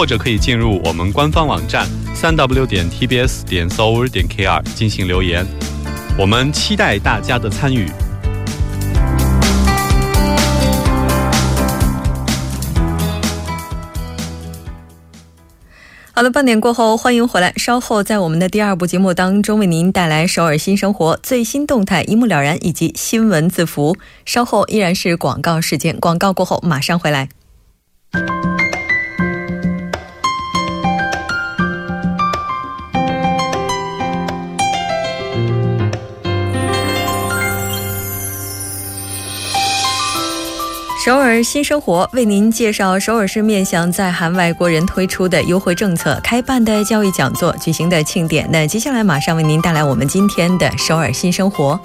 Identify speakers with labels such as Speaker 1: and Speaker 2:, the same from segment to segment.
Speaker 1: 或者可以进入我们官方网站三 w 点 tbs 点 s o u r 点 kr 进行留言。我们期待大家的参与。
Speaker 2: 好了，半点过后，欢迎回来。稍后在我们的第二部节目当中，为您带来首尔新生活最新动态，一目了然，以及新闻字符。稍后依然是广告时间，广告过后马上回来。首尔新生活为您介绍首尔市面向在韩外国人推出的优惠政策、开办的教育讲座、举行的庆典。那接下来马上为您带来我们今天的首尔新生活。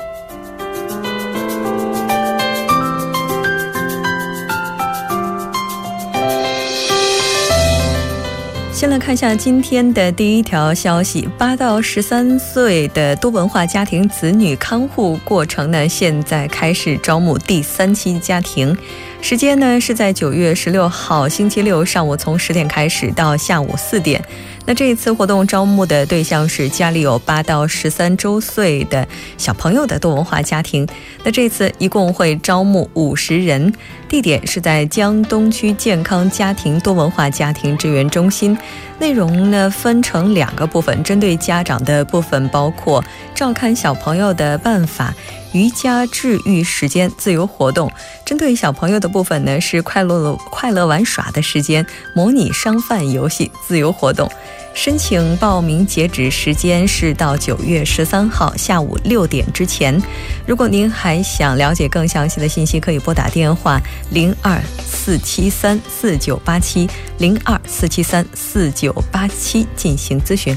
Speaker 2: 先来看一下今天的第一条消息：八到十三岁的多文化家庭子女看护过程呢，现在开始招募第三期家庭。时间呢是在九月十六号星期六上午，从十点开始到下午四点。那这一次活动招募的对象是家里有八到十三周岁的小朋友的多文化家庭。那这次一共会招募五十人，地点是在江东区健康家庭多文化家庭支援中心。内容呢分成两个部分，针对家长的部分包括照看小朋友的办法。瑜伽治愈时间自由活动，针对小朋友的部分呢是快乐快乐玩耍的时间，模拟商贩游戏自由活动。申请报名截止时间是到九月十三号下午六点之前。如果您还想了解更详细的信息，可以拨打电话零二四七三四九八七零二四七三四九八七进行咨询。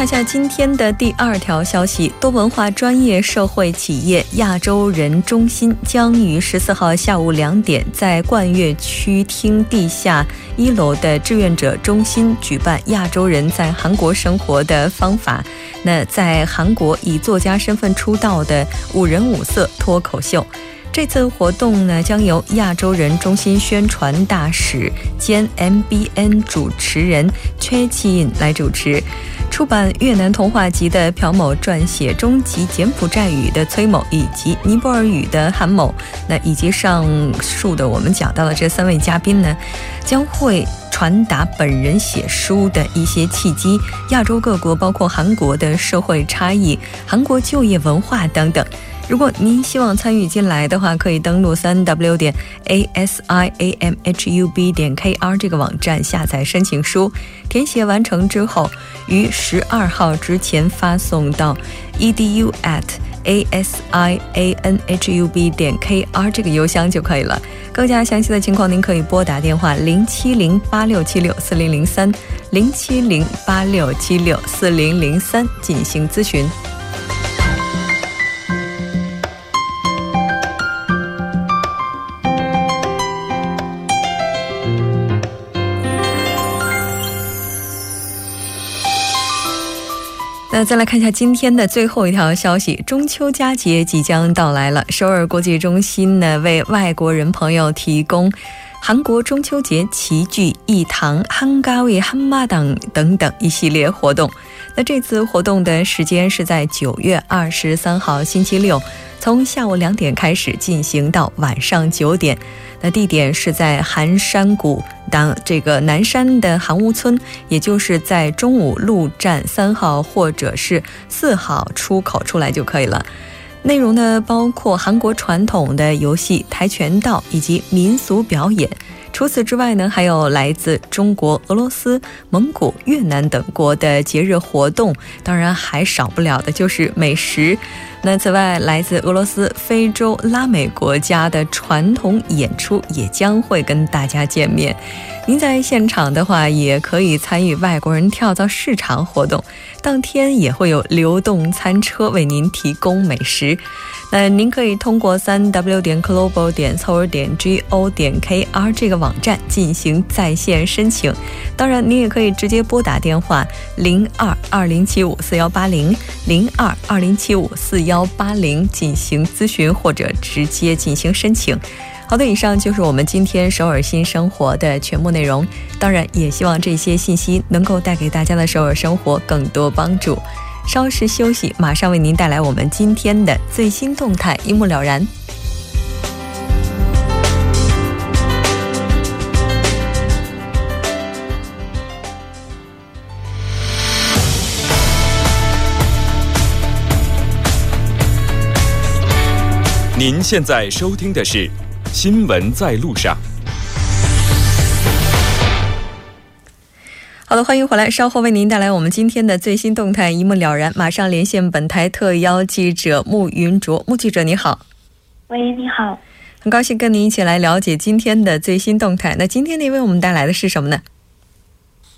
Speaker 2: 看一下今天的第二条消息：多文化专业社会企业亚洲人中心将于十四号下午两点，在冠岳区厅地下一楼的志愿者中心举办亚洲人在韩国生活的方法。那在韩国以作家身份出道的五人五色脱口秀。这次活动呢，将由亚洲人中心宣传大使兼 MBN 主持人崔启隐来主持。出版越南童话集的朴某撰写终极柬埔寨语的崔某，以及尼泊尔语的韩某，那以及上述的我们讲到的这三位嘉宾呢，将会传达本人写书的一些契机、亚洲各国包括韩国的社会差异、韩国就业文化等等。如果您希望参与进来的话，可以登录三 w 点 a s i a m h u b 点 k r 这个网站下载申请书，填写完成之后，于十二号之前发送到 e d u at a s i a n h u b 点 k r 这个邮箱就可以了。更加详细的情况，您可以拨打电话零七零八六七六四零零三零七零八六七六四零零三进行咨询。再来看一下今天的最后一条消息：中秋佳节即将到来了。首尔国际中心呢，为外国人朋友提供韩国中秋节齐聚一堂、汉嘎卫汉马党等等一系列活动。那这次活动的时间是在九月二十三号星期六，从下午两点开始进行到晚上九点。那地点是在寒山谷当这个南山的韩屋村，也就是在中午路站三号或者是四号出口出来就可以了。内容呢包括韩国传统的游戏跆拳道以及民俗表演。除此之外呢，还有来自中国、俄罗斯、蒙古、越南等国的节日活动，当然还少不了的就是美食。那此外，来自俄罗斯、非洲、拉美国家的传统演出也将会跟大家见面。您在现场的话，也可以参与外国人跳蚤市场活动，当天也会有流动餐车为您提供美食。那您可以通过三 w 点 global 点 c o 点 g o 点 k r 这个网站进行在线申请。当然，您也可以直接拨打电话零二二零七五四幺八零零二二零七五四幺八零进行咨询或者直接进行申请。好的，以上就是我们今天首尔新生活的全部内容。当然，也希望这些信息能够带给大家的首尔生活更多帮助。稍事休息，马上为您带来我们今天的最新动态，一目了然。
Speaker 3: 您现在收听的是《新闻在路上》。
Speaker 2: 好的，欢迎回来。稍后为您带来我们今天的最新动态，一目了然。马上连线本台特邀记者穆云卓，穆记者你好。
Speaker 4: 喂，你好。
Speaker 2: 很高兴跟您一起来了解今天的最新动态。那今天您为我们带来的是什么呢？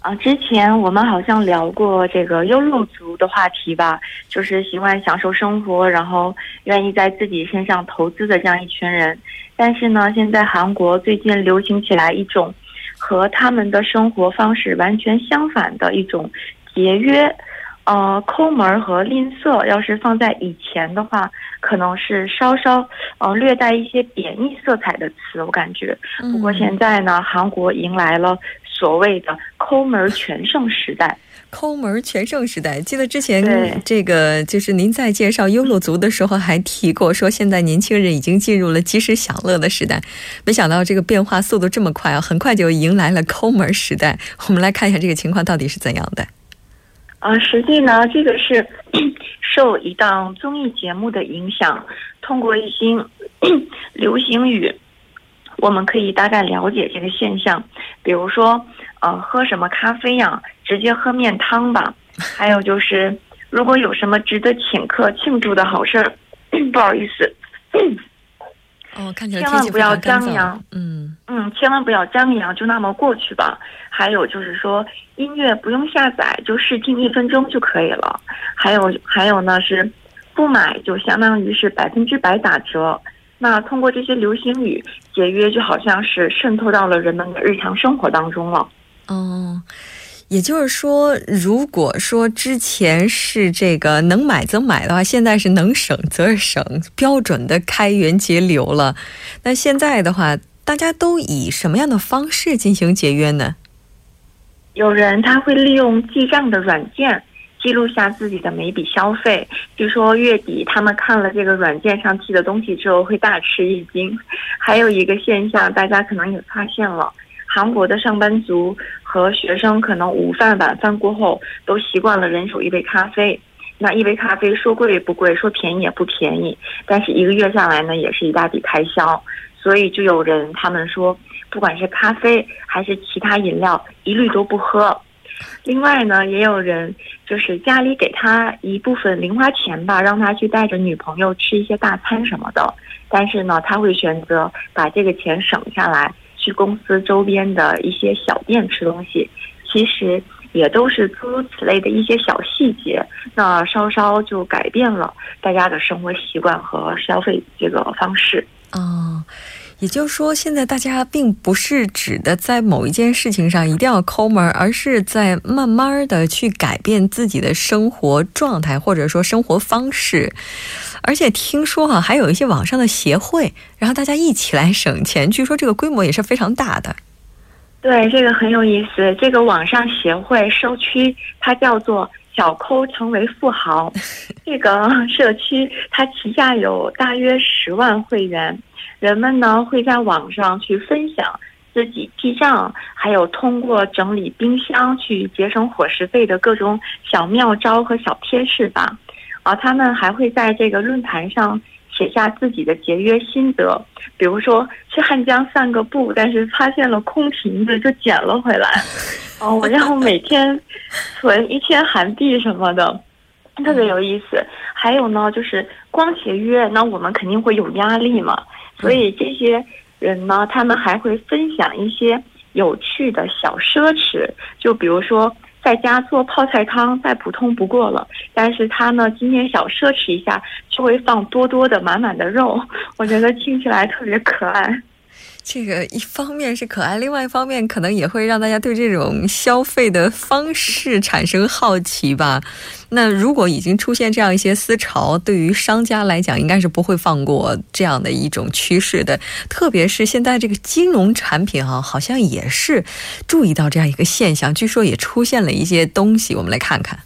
Speaker 4: 啊，之前我们好像聊过这个优乐族的话题吧，就是喜欢享受生活，然后愿意在自己身上投资的这样一群人。但是呢，现在韩国最近流行起来一种。和他们的生活方式完全相反的一种节约，呃，抠门和吝啬。要是放在以前的话，可能是稍稍呃略带一些贬义色彩的词，我感觉。不过现在呢，韩国迎来了所谓的抠门全盛时代。
Speaker 2: 抠门全盛时代，记得之前这个就是您在介绍优乐族的时候还提过，说现在年轻人已经进入了及时享乐的时代。没想到这个变化速度这么快啊，很快就迎来了抠门时代。我们来看一下这个情况到底是怎样的。
Speaker 4: 啊，实际呢，这个是 受一档综艺节目的影响，通过一些 流行语，我们可以大概了解这个现象。比如说，呃，喝什么咖啡呀？直接喝面汤吧。还有就是，如果有什么值得请客庆祝的好事儿，不好意思，
Speaker 2: 哦，看起来
Speaker 4: 千万不要张扬。嗯嗯，千万不要张扬，就那么过去吧。还有就是说，音乐不用下载，就试听一分钟就可以了。还有还有呢，是不买就相当于是百分之百打折。那通过这些流行语，节约就好像是渗透到了人们的日常生活当中了。
Speaker 2: 哦。也就是说，如果说之前是这个能买则买的话，现在是能省则省，标准的开源节流了。那现在的话，大家都以什么样的方式进行节约呢？
Speaker 4: 有人他会利用记账的软件记录下自己的每笔消费，据说月底他们看了这个软件上记的东西之后会大吃一惊。还有一个现象，大家可能也发现了。韩国的上班族和学生可能午饭、晚饭过后都习惯了人手一杯咖啡。那一杯咖啡说贵不贵，说便宜也不便宜，但是一个月下来呢，也是一大笔开销。所以就有人他们说，不管是咖啡还是其他饮料，一律都不喝。另外呢，也有人就是家里给他一部分零花钱吧，让他去带着女朋友吃一些大餐什么的。但是呢，他会选择把这个钱省下来。去公司周边的一些小店吃东西，其实也都是诸如此类的一些小细节，那稍稍就改变了大家的生活习惯和消费这个方式。
Speaker 2: 哦，也就是说，现在大家并不是指的在某一件事情上一定要抠门，而是在慢慢的去改变自己的生活状态，或者说生活方式。而且听说哈，还有一些网上的协会，然后大家一起来省钱，据说这个规模也是非常大的。
Speaker 4: 对，这个很有意思。这个网上协会社区，它叫做“小抠成为富豪”。这个社区它旗下有大约十万会员，人们呢会在网上去分享自己记账，还有通过整理冰箱去节省伙食费的各种小妙招和小贴士吧。啊，他们还会在这个论坛上写写下自己的节约心得，比如说去汉江散个步，但是发现了空瓶子就捡了回来。哦，我然后每天存一千韩币什么的，特别有意思。还有呢，就是光节约，那我们肯定会有压力嘛，所以这些人呢，他们还会分享一些有趣的小奢侈，就比如说。在家做泡菜汤再普通不过了，但是他呢今天想奢侈一下，就会放多多的满满的肉，我觉得听起来特别可爱。
Speaker 2: 这个一方面是可爱，另外一方面可能也会让大家对这种消费的方式产生好奇吧。那如果已经出现这样一些思潮，对于商家来讲，应该是不会放过这样的一种趋势的。特别是现在这个金融产品啊，好像也是注意到这样一个现象，据说也出现了一些东西，我们来看看。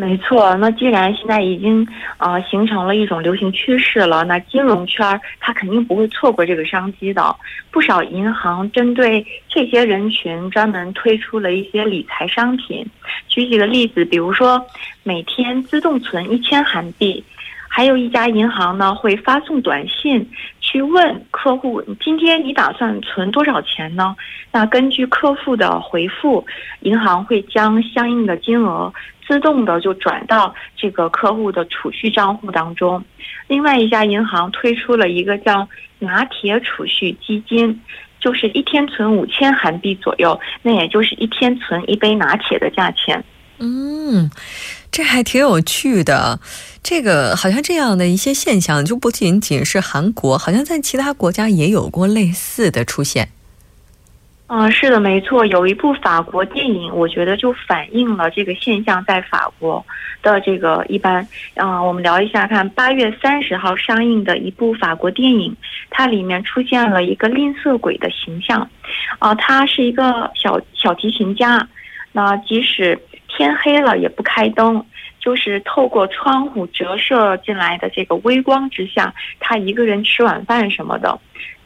Speaker 4: 没错，那既然现在已经呃形成了一种流行趋势了，那金融圈儿它肯定不会错过这个商机的。不少银行针对这些人群专门推出了一些理财商品。举几个例子，比如说每天自动存一千韩币，还有一家银行呢会发送短信去问客户：今天你打算存多少钱呢？那根据客户的回复，银行会将相应的金额。自动的就转到这个客户的储蓄账户当中。另外一家银行推出了一个叫“拿铁储蓄基金”，就是一天存五千韩币左右，那也就是一天存一杯拿铁的价钱。
Speaker 2: 嗯，这还挺有趣的。这个好像这样的一些现象，就不仅仅是韩国，好像在其他国家也有过类似的出现。
Speaker 4: 嗯，是的，没错，有一部法国电影，我觉得就反映了这个现象，在法国的这个一般，嗯，我们聊一下，看八月三十号上映的一部法国电影，它里面出现了一个吝啬鬼的形象，啊，他是一个小小提琴家，那即使天黑了也不开灯，就是透过窗户折射进来的这个微光之下，他一个人吃晚饭什么的。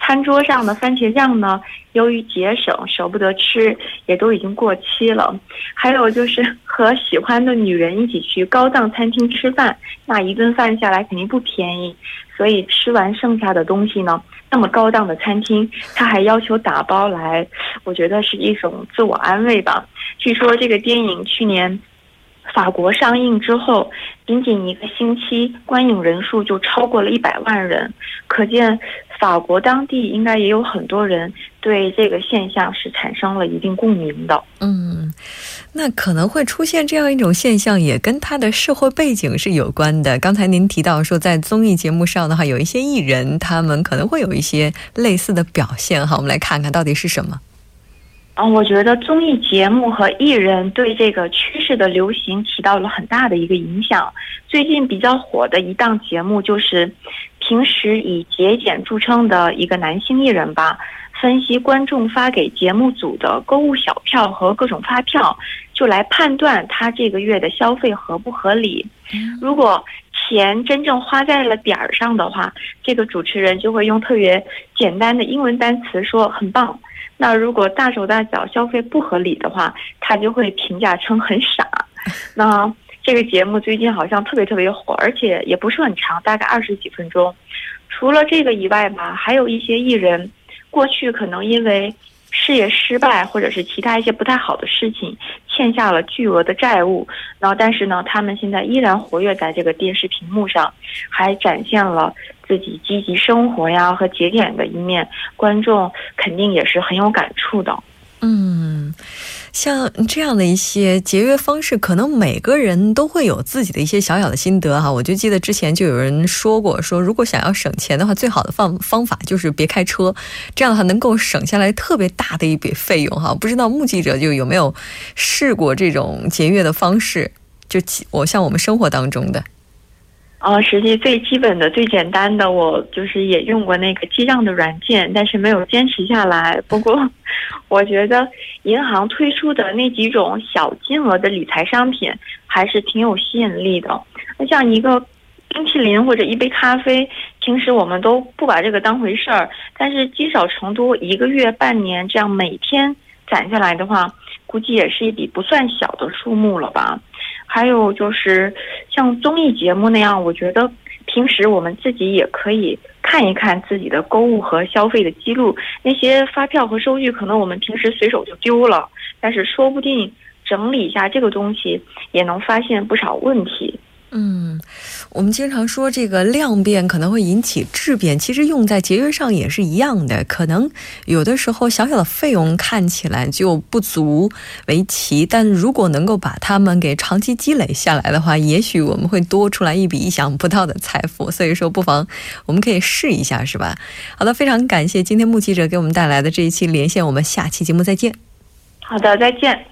Speaker 4: 餐桌上的番茄酱呢，由于节省舍不得吃，也都已经过期了。还有就是和喜欢的女人一起去高档餐厅吃饭，那一顿饭下来肯定不便宜，所以吃完剩下的东西呢，那么高档的餐厅他还要求打包来，我觉得是一种自我安慰吧。据说这个电影去年。法国上映之后，仅仅一个星期，观影人数就超过了一百万人，可见法国当地应该也有很多人对这个现象是产生了一定共鸣的。
Speaker 2: 嗯，那可能会出现这样一种现象，也跟他的社会背景是有关的。刚才您提到说，在综艺节目上的话，有一些艺人他们可能会有一些类似的表现。哈，我们来看看到底是什么。
Speaker 4: 嗯，我觉得综艺节目和艺人对这个趋势的流行起到了很大的一个影响。最近比较火的一档节目就是平时以节俭著称的一个男性艺人吧，分析观众发给节目组的购物小票和各种发票，就来判断他这个月的消费合不合理。如果钱真正花在了点儿上的话，这个主持人就会用特别简单的英文单词说很棒。那如果大手大脚消费不合理的话，他就会评价称很傻。那这个节目最近好像特别特别火，而且也不是很长，大概二十几分钟。除了这个以外吧，还有一些艺人过去可能因为事业失败或者是其他一些不太好的事情，欠下了巨额的债务。然后，但是呢，他们现在依然活跃在这个电视屏幕上，还展现了。自己积极生活呀和节俭的一面，观众肯定也是很有感触的。
Speaker 2: 嗯，像这样的一些节约方式，可能每个人都会有自己的一些小小的心得哈。我就记得之前就有人说过，说如果想要省钱的话，最好的方方法就是别开车，这样的话能够省下来特别大的一笔费用哈。不知道目击者就有没有试过这种节约的方式？就我像我们生活当中的。
Speaker 4: 呃，实际最基本的、最简单的，我就是也用过那个记账的软件，但是没有坚持下来。不过，我觉得银行推出的那几种小金额的理财商品还是挺有吸引力的。那像一个冰淇淋或者一杯咖啡，平时我们都不把这个当回事儿，但是积少成多，一个月、半年这样每天攒下来的话，估计也是一笔不算小的数目了吧。还有就是像综艺节目那样，我觉得平时我们自己也可以看一看自己的购物和消费的记录，那些发票和收据可能我们平时随手就丢了，但是说不定整理一下这个东西，也能发现不少问题。
Speaker 2: 嗯，我们经常说这个量变可能会引起质变，其实用在节约上也是一样的。可能有的时候小小的费用看起来就不足为奇，但如果能够把它们给长期积累下来的话，也许我们会多出来一笔意想不到的财富。所以说，不妨我们可以试一下，是吧？好的，非常感谢今天目击者给我们带来的这一期连线，我们下期节目再见。
Speaker 4: 好的，再见。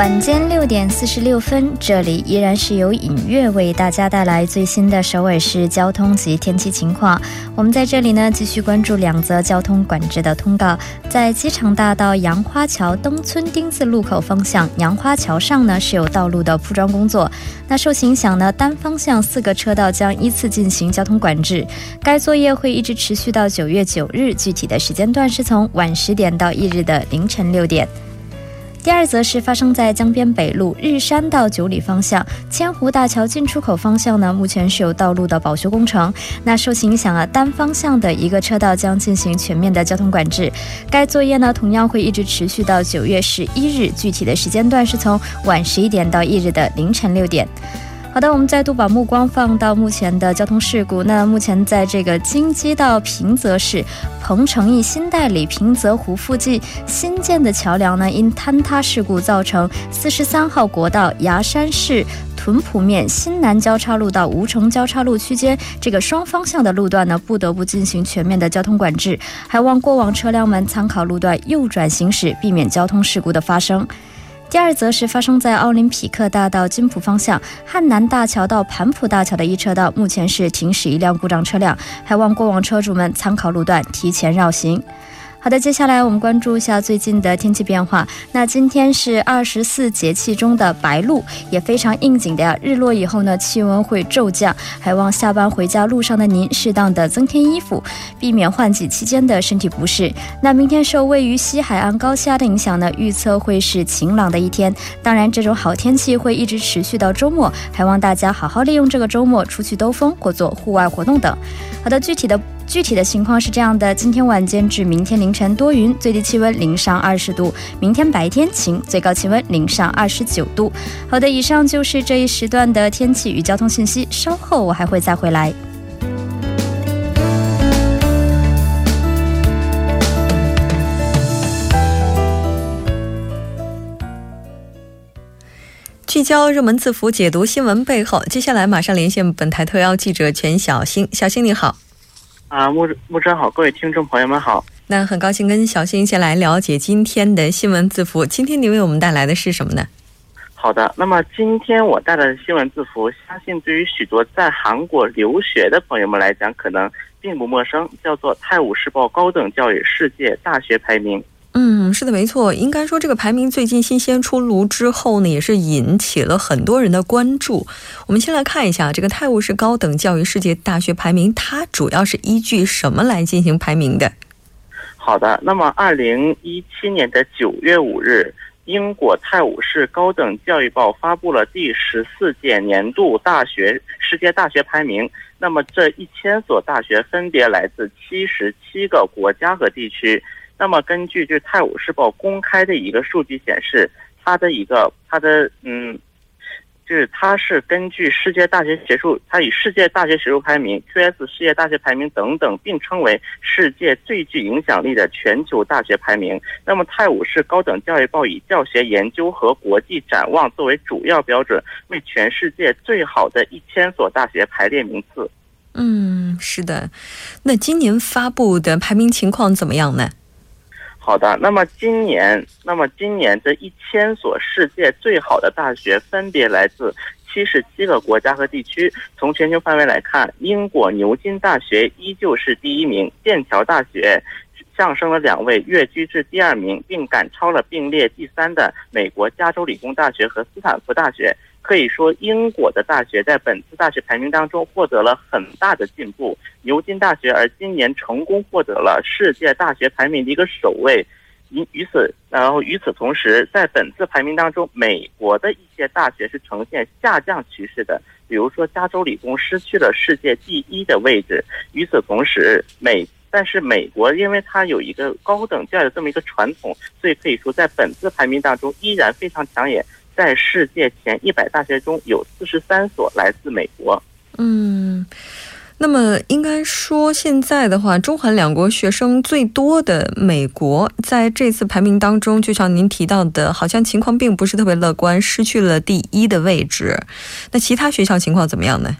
Speaker 5: 晚间六点四十六分，这里依然是由尹月为大家带来最新的首尔市交通及天气情况。我们在这里呢，继续关注两则交通管制的通告。在机场大道杨花桥东村丁字路口方向，杨花桥上呢是有道路的铺装工作。那受其影响呢，单方向四个车道将依次进行交通管制。该作业会一直持续到九月九日，具体的时间段是从晚十点到翌日的凌晨六点。第二则是发生在江边北路日山到九里方向千湖大桥进出口方向呢，目前是有道路的保修工程。那受其影响啊，单方向的一个车道将进行全面的交通管制。该作业呢，同样会一直持续到九月十一日，具体的时间段是从晚十一点到翌日的凌晨六点。好的，我们再度把目光放到目前的交通事故。那目前在这个京畿道平泽市彭城驿新代理平泽湖附近新建的桥梁呢，因坍塌事故造成四十三号国道牙山市屯浦面新南交叉路到吴城交叉路区间这个双方向的路段呢，不得不进行全面的交通管制，还望过往车辆们参考路段右转行驶，避免交通事故的发生。第二则是发生在奥林匹克大道金浦方向汉南大桥到盘浦大桥的一车道，目前是停驶一辆故障车辆，还望过往车主们参考路段提前绕行。好的，接下来我们关注一下最近的天气变化。那今天是二十四节气中的白露，也非常应景的呀。日落以后呢，气温会骤降，还望下班回家路上的您适当的增添衣服，避免换季期间的身体不适。那明天受位于西海岸高气压的影响呢，预测会是晴朗的一天。当然，这种好天气会一直持续到周末，还望大家好好利用这个周末出去兜风或做户外活动等。好的，具体的。具体的情况是这样的：今天晚间至明天凌晨多云，最低气温零上二十度；明天白天晴，最高气温零上二十九度。好的，以上就是这一时段的天气与交通信息。稍后我还会再回来。
Speaker 2: 聚焦热门字符，解读新闻背后。接下来马上连线本台特邀记者全小星。小星你好。
Speaker 6: 啊，木木真好，各位听众朋友们好。
Speaker 2: 那很高兴跟小新一起来了解今天的新闻字符。今天你为我们带来的是什么呢？
Speaker 6: 好的，那么今天我带来的新闻字符，相信对于许多在韩国留学的朋友们来讲，可能并不陌生，叫做《泰晤士报高等教育世界大学排名》。
Speaker 2: 嗯，是的，没错。应该说，这个排名最近新鲜出炉之后呢，也是引起了很多人的关注。我们先来看一下这个泰晤士高等教育世界大学排名，它主要是依据什么来进行排名的？
Speaker 6: 好的，那么二零一七年的九月五日，英国泰晤士高等教育报发布了第十四届年度大学世界大学排名。那么这一千所大学分别来自七十七个国家和地区。那么，根据就《泰晤士报》公开的一个数据显示，它的一个它的嗯，就是它是根据世界大学学术，它以世界大学学术排名、QS 世界大学排名等等并称为世界最具影响力的全球大学排名。那么，《泰晤士高等教育报》以教学研究和国际展望作为主要标准，为全世界最好的一千所大学排列名次。
Speaker 2: 嗯，是的。那今年发布的排名情况怎么样呢？
Speaker 6: 好的，那么今年，那么今年这一千所世界最好的大学分别来自七十七个国家和地区。从全球范围来看，英国牛津大学依旧是第一名，剑桥大学 上升了两位，跃居至第二名，并赶超了并列第三的美国加州理工大学和斯坦福大学。可以说，英国的大学在本次大学排名当中获得了很大的进步。牛津大学而今年成功获得了世界大学排名的一个首位。与与此，然后与此同时，在本次排名当中，美国的一些大学是呈现下降趋势的。比如说，加州理工失去了世界第一的位置。与此同时，美但是美国因为它有一个高等教育这么一个传统，所以可以说在本次排名当中依然非常抢眼。在世界前一百大学中有四十三所来自美国。
Speaker 2: 嗯。那么应该说，现在的话，中韩两国学生最多的美国，在这次排名当中，就像您提到的，好像情况并不是特别乐观，失去了第一的位置。那其他学校情况怎么样呢？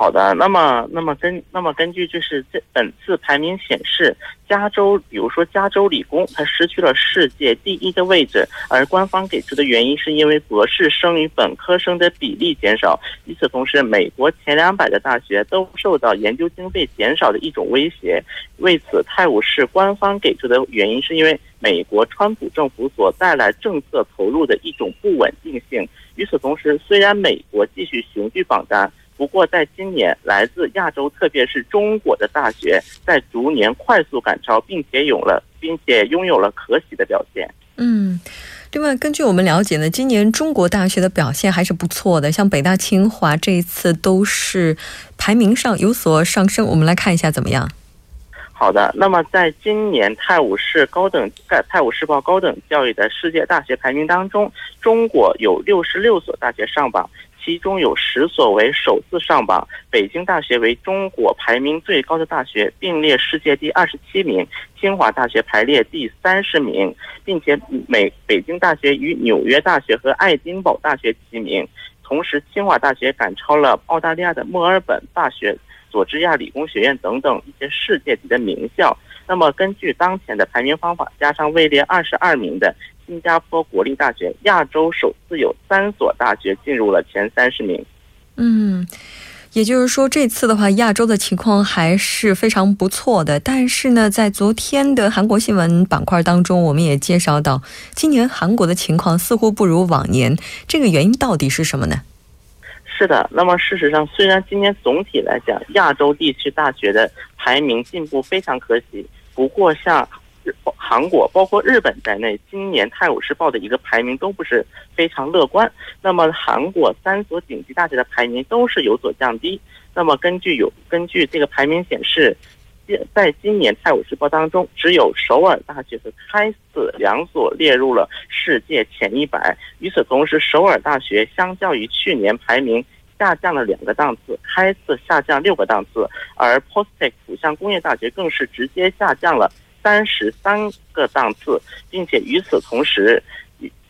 Speaker 6: 好的，那么，那么根，那么根据就是这本次排名显示，加州，比如说加州理工，它失去了世界第一的位置，而官方给出的原因是因为博士生与本科生的比例减少。与此同时，美国前两百的大学都受到研究经费减少的一种威胁。为此，泰晤士官方给出的原因是因为美国川普政府所带来政策投入的一种不稳定性。与此同时，虽然美国继续雄踞榜单。不过，在今年，来自亚洲，特别是中国的大学，在逐年快速赶超，并且有了，并且拥有了可喜的表现。
Speaker 2: 嗯，另外，根据我们了解呢，今年中国大学的表现还是不错的，像北大、清华这一次都是排名上有所上升。我们来看一下怎么样？
Speaker 6: 好的，那么在今年泰晤士高等在泰晤士报高等教育的世界大学排名当中，中国有六十六所大学上榜。其中有十所为首次上榜，北京大学为中国排名最高的大学，并列世界第二十七名；清华大学排列第三十名，并且美北京大学与纽约大学和爱丁堡大学齐名。同时，清华大学赶超了澳大利亚的墨尔本大学、佐治亚理工学院等等一些世界级的名校。那么，根据当前的排名方法，加上位列二十二名的。新加坡国立大学，亚洲首次有三所大学进入了前三十名。
Speaker 2: 嗯，也就是说，这次的话，亚洲的情况还是非常不错的。但是呢，在昨天的韩国新闻板块当中，我们也介绍到，今年韩国的情况似乎不如往年。这个原因到底是什么呢？
Speaker 6: 是的，那么事实上，虽然今年总体来讲，亚洲地区大学的排名进步非常可喜，不过像。韩国包括日本在内，今年《泰晤士报》的一个排名都不是非常乐观。那么，韩国三所顶级大学的排名都是有所降低。那么，根据有根据这个排名显示，在今年《泰晤士报》当中，只有首尔大学和开斯两所列入了世界前一百。与此同时，首尔大学相较于去年排名下降了两个档次，开斯下降六个档次，而 Postek 浦项工业大学更是直接下降了。三十三个档次，并且与此同时，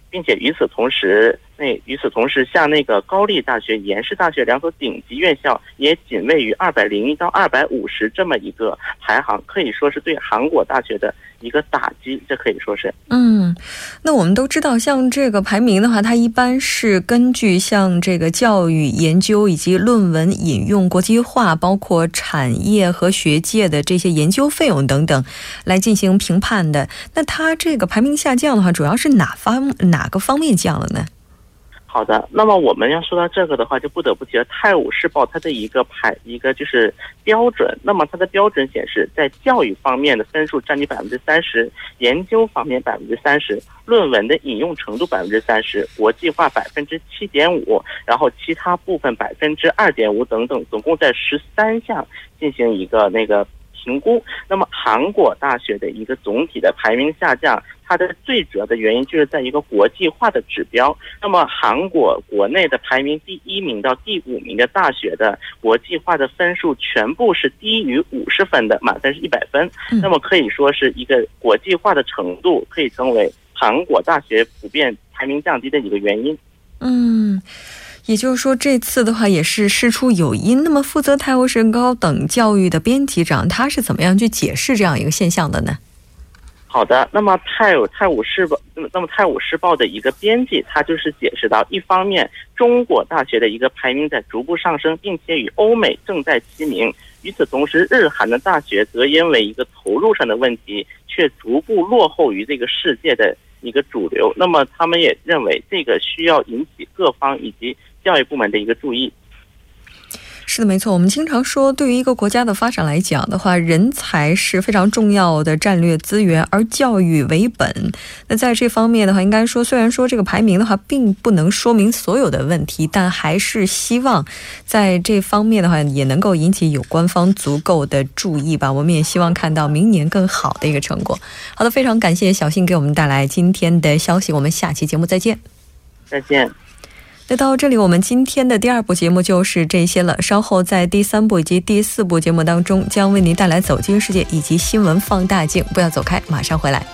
Speaker 6: 并且与此同时。那与此同时，像那个高丽大学、延世大学两所顶级院校，也仅位于二百零一到二百五十这么一个排行，可以说是对韩国大学的一个打击。这可以说是，
Speaker 2: 嗯，那我们都知道，像这个排名的话，它一般是根据像这个教育研究以及论文引用国际化，包括产业和学界的这些研究费用等等来进行评判的。那它这个排名下降的话，主要是哪方哪个方面降了呢？
Speaker 6: 好的，那么我们要说到这个的话，就不得不提到《泰晤士报》它的一个排一个就是标准。那么它的标准显示，在教育方面的分数占比百分之三十，研究方面百分之三十，论文的引用程度百分之三十，国际化百分之七点五，然后其他部分百分之二点五等等，总共在十三项进行一个那个评估。那么韩国大学的一个总体的排名下降。它的最主要的原因就是在一个国际化的指标。那么，韩国国内的排名第一名到第五名的大学的国际化的分数全部是低于五十分的，满分是一百分。那么可以说是一个国际化的程度，可以成为韩国大学普遍排名降低的一个原因。
Speaker 2: 嗯，也就是说，这次的话也是事出有因。那么，负责泰晤士高等教育的编辑长，他是怎么样去解释这样一个现象的呢？
Speaker 6: 好的，那么《泰晤泰晤士报》那么那么《泰晤士报》的一个编辑，他就是解释到，一方面中国大学的一个排名在逐步上升，并且与欧美正在齐名；与此同时，日韩的大学则因为一个投入上的问题，却逐步落后于这个世界的一个主流。那么他们也认为，这个需要引起各方以及教育部门的一个注意。
Speaker 2: 是的，没错。我们经常说，对于一个国家的发展来讲的话，人才是非常重要的战略资源，而教育为本。那在这方面的话，应该说，虽然说这个排名的话，并不能说明所有的问题，但还是希望在这方面的话，也能够引起有关方足够的注意吧。我们也希望看到明年更好的一个成果。好的，非常感谢小新给我们带来今天的消息。我们下期节目再见。
Speaker 6: 再见。
Speaker 2: 那到这里，我们今天的第二部节目就是这些了。稍后在第三部以及第四部节目当中，将为您带来《走进世界》以及《新闻放大镜》。不要走开，马上回来。